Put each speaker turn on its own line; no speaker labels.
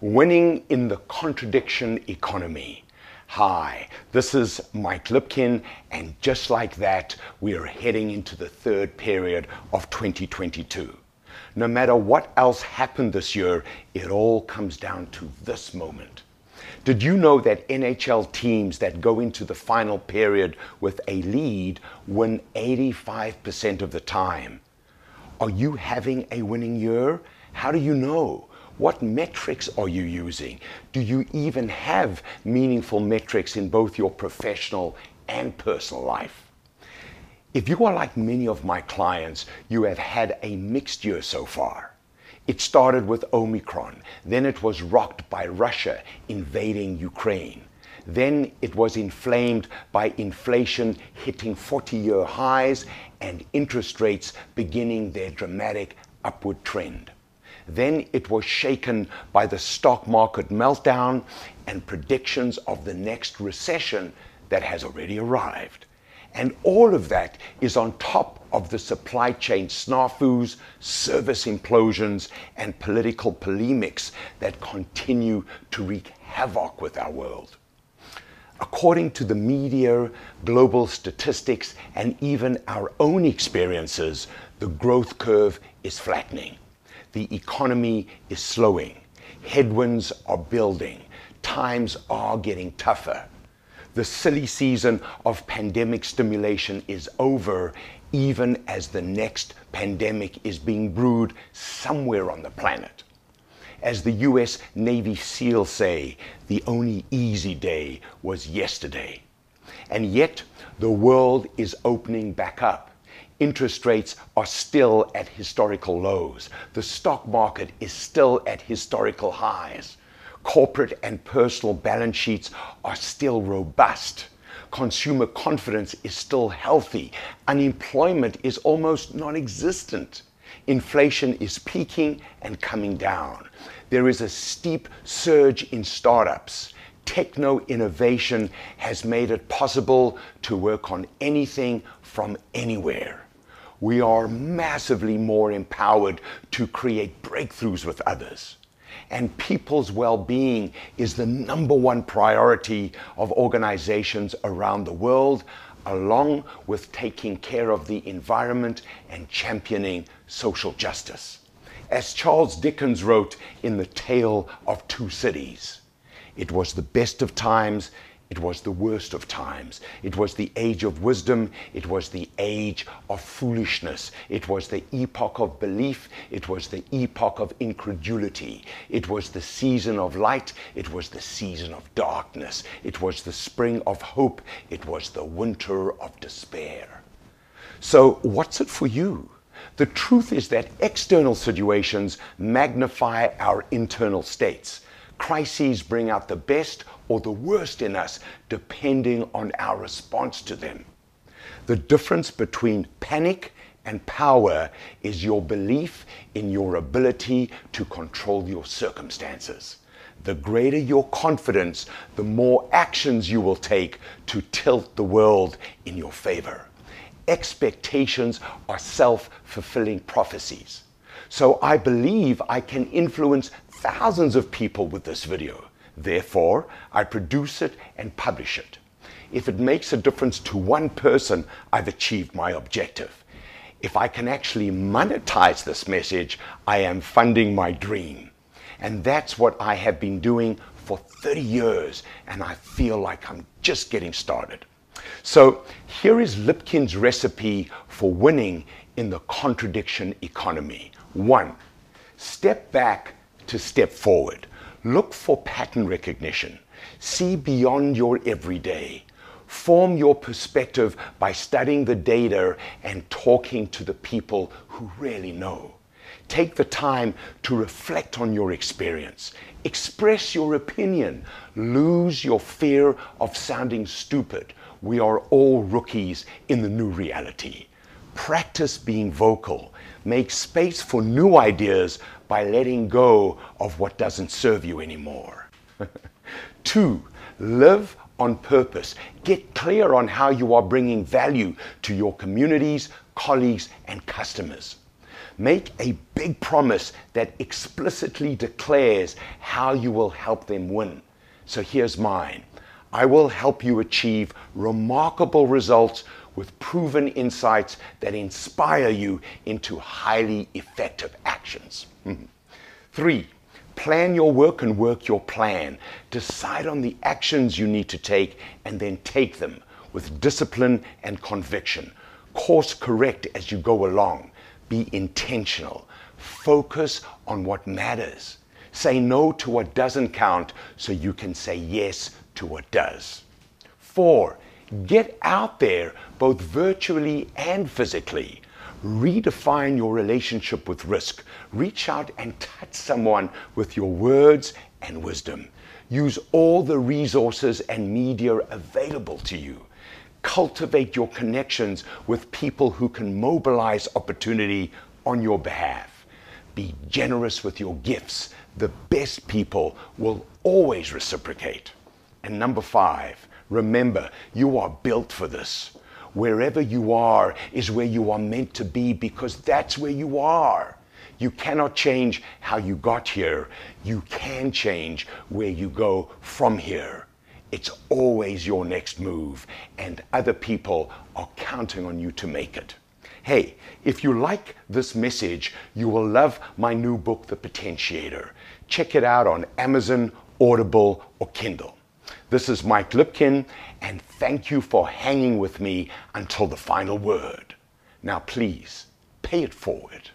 Winning in the Contradiction Economy. Hi, this is Mike Lipkin, and just like that, we are heading into the third period of 2022. No matter what else happened this year, it all comes down to this moment. Did you know that NHL teams that go into the final period with a lead win 85% of the time? Are you having a winning year? How do you know? What metrics are you using? Do you even have meaningful metrics in both your professional and personal life? If you are like many of my clients, you have had a mixed year so far. It started with Omicron, then it was rocked by Russia invading Ukraine. Then it was inflamed by inflation hitting 40 year highs and interest rates beginning their dramatic upward trend. Then it was shaken by the stock market meltdown and predictions of the next recession that has already arrived. And all of that is on top of the supply chain snafus, service implosions, and political polemics that continue to wreak havoc with our world. According to the media, global statistics, and even our own experiences, the growth curve is flattening the economy is slowing, headwinds are building, times are getting tougher. The silly season of pandemic stimulation is over, even as the next pandemic is being brewed somewhere on the planet. As the US Navy SEALs say, the only easy day was yesterday. And yet, the world is opening back up interest rates are still at historical lows. The stock market is still at historical highs. Corporate and personal balance sheets are still robust. Consumer confidence is still healthy. Unemployment is almost non existent. Inflation is peaking and coming down. There is a steep surge in startups. Techno innovation has made it possible to work on anything from anywhere we are massively more empowered to create breakthroughs with others. And people's well being is the number one priority of organizations around the world, along with taking care of the environment and championing social justice. As Charles Dickens wrote in The Tale of Two Cities, it was the best of times it was the worst of times. It was the age of wisdom. It was the age of foolishness. It was the epoch of belief. It was the epoch of incredulity. It was the season of light. It was the season of darkness. It was the spring of hope. It was the winter of despair. So, what's it for you? The truth is that external situations magnify our internal states. Crises bring out the best or the worst in us, depending on our response to them. The difference between panic and power is your belief in your ability to control your circumstances. The greater your confidence, the more actions you will take to tilt the world in your favor. Expectations are self fulfilling prophecies. So I believe I can influence thousands of people with this video. Therefore, I produce it and publish it. If it makes a difference to one person, I've achieved my objective. If I can actually monetize this message, I am funding my dream. And that's what I have been doing for 30 years, and I feel like I'm just getting started. So here is Lipkin's recipe for winning in the contradiction economy. One, step back to step forward. Look for pattern recognition. See beyond your everyday. Form your perspective by studying the data and talking to the people who really know. Take the time to reflect on your experience. Express your opinion. Lose your fear of sounding stupid. We are all rookies in the new reality. Practice being vocal. Make space for new ideas by letting go of what doesn't serve you anymore. Two, live on purpose. Get clear on how you are bringing value to your communities, colleagues, and customers. Make a big promise that explicitly declares how you will help them win. So here's mine. I will help you achieve remarkable results with proven insights that inspire you into highly effective actions. Mm-hmm. Three, plan your work and work your plan. Decide on the actions you need to take and then take them with discipline and conviction. Course correct as you go along. Be intentional. Focus on what matters. Say no to what doesn't count so you can say yes to what does. Four, get out there both virtually and physically. Redefine your relationship with risk. Reach out and touch someone with your words and wisdom. Use all the resources and media available to you. Cultivate your connections with people who can mobilize opportunity on your behalf. Be generous with your gifts. The best people will always reciprocate. And number five, remember, you are built for this. Wherever you are is where you are meant to be because that's where you are. You cannot change how you got here. You can change where you go from here. It's always your next move, and other people are counting on you to make it. Hey, if you like this message, you will love my new book, The Potentiator. Check it out on Amazon, Audible, or Kindle. This is Mike Lipkin, and thank you for hanging with me until the final word. Now, please, pay it forward.